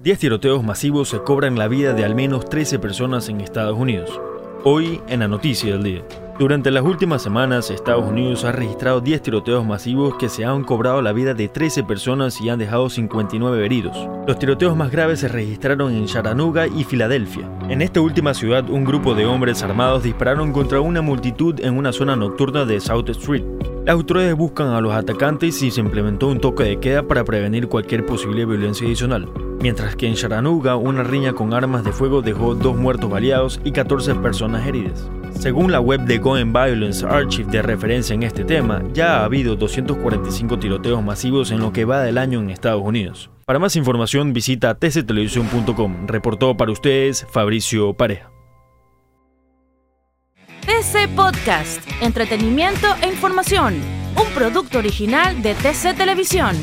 10 tiroteos masivos se cobran la vida de al menos 13 personas en Estados Unidos. Hoy en la noticia del día. Durante las últimas semanas, Estados Unidos ha registrado 10 tiroteos masivos que se han cobrado la vida de 13 personas y han dejado 59 heridos. Los tiroteos más graves se registraron en Chattanooga y Filadelfia. En esta última ciudad, un grupo de hombres armados dispararon contra una multitud en una zona nocturna de South Street. Las autoridades buscan a los atacantes y se implementó un toque de queda para prevenir cualquier posible violencia adicional mientras que en Chattanooga una riña con armas de fuego dejó dos muertos baleados y 14 personas heridas. Según la web de Gun Violence Archive de referencia en este tema, ya ha habido 245 tiroteos masivos en lo que va del año en Estados Unidos. Para más información visita tctelevisión.com. Reportó para ustedes Fabricio Pareja. TC Podcast, entretenimiento e información, un producto original de TC Televisión.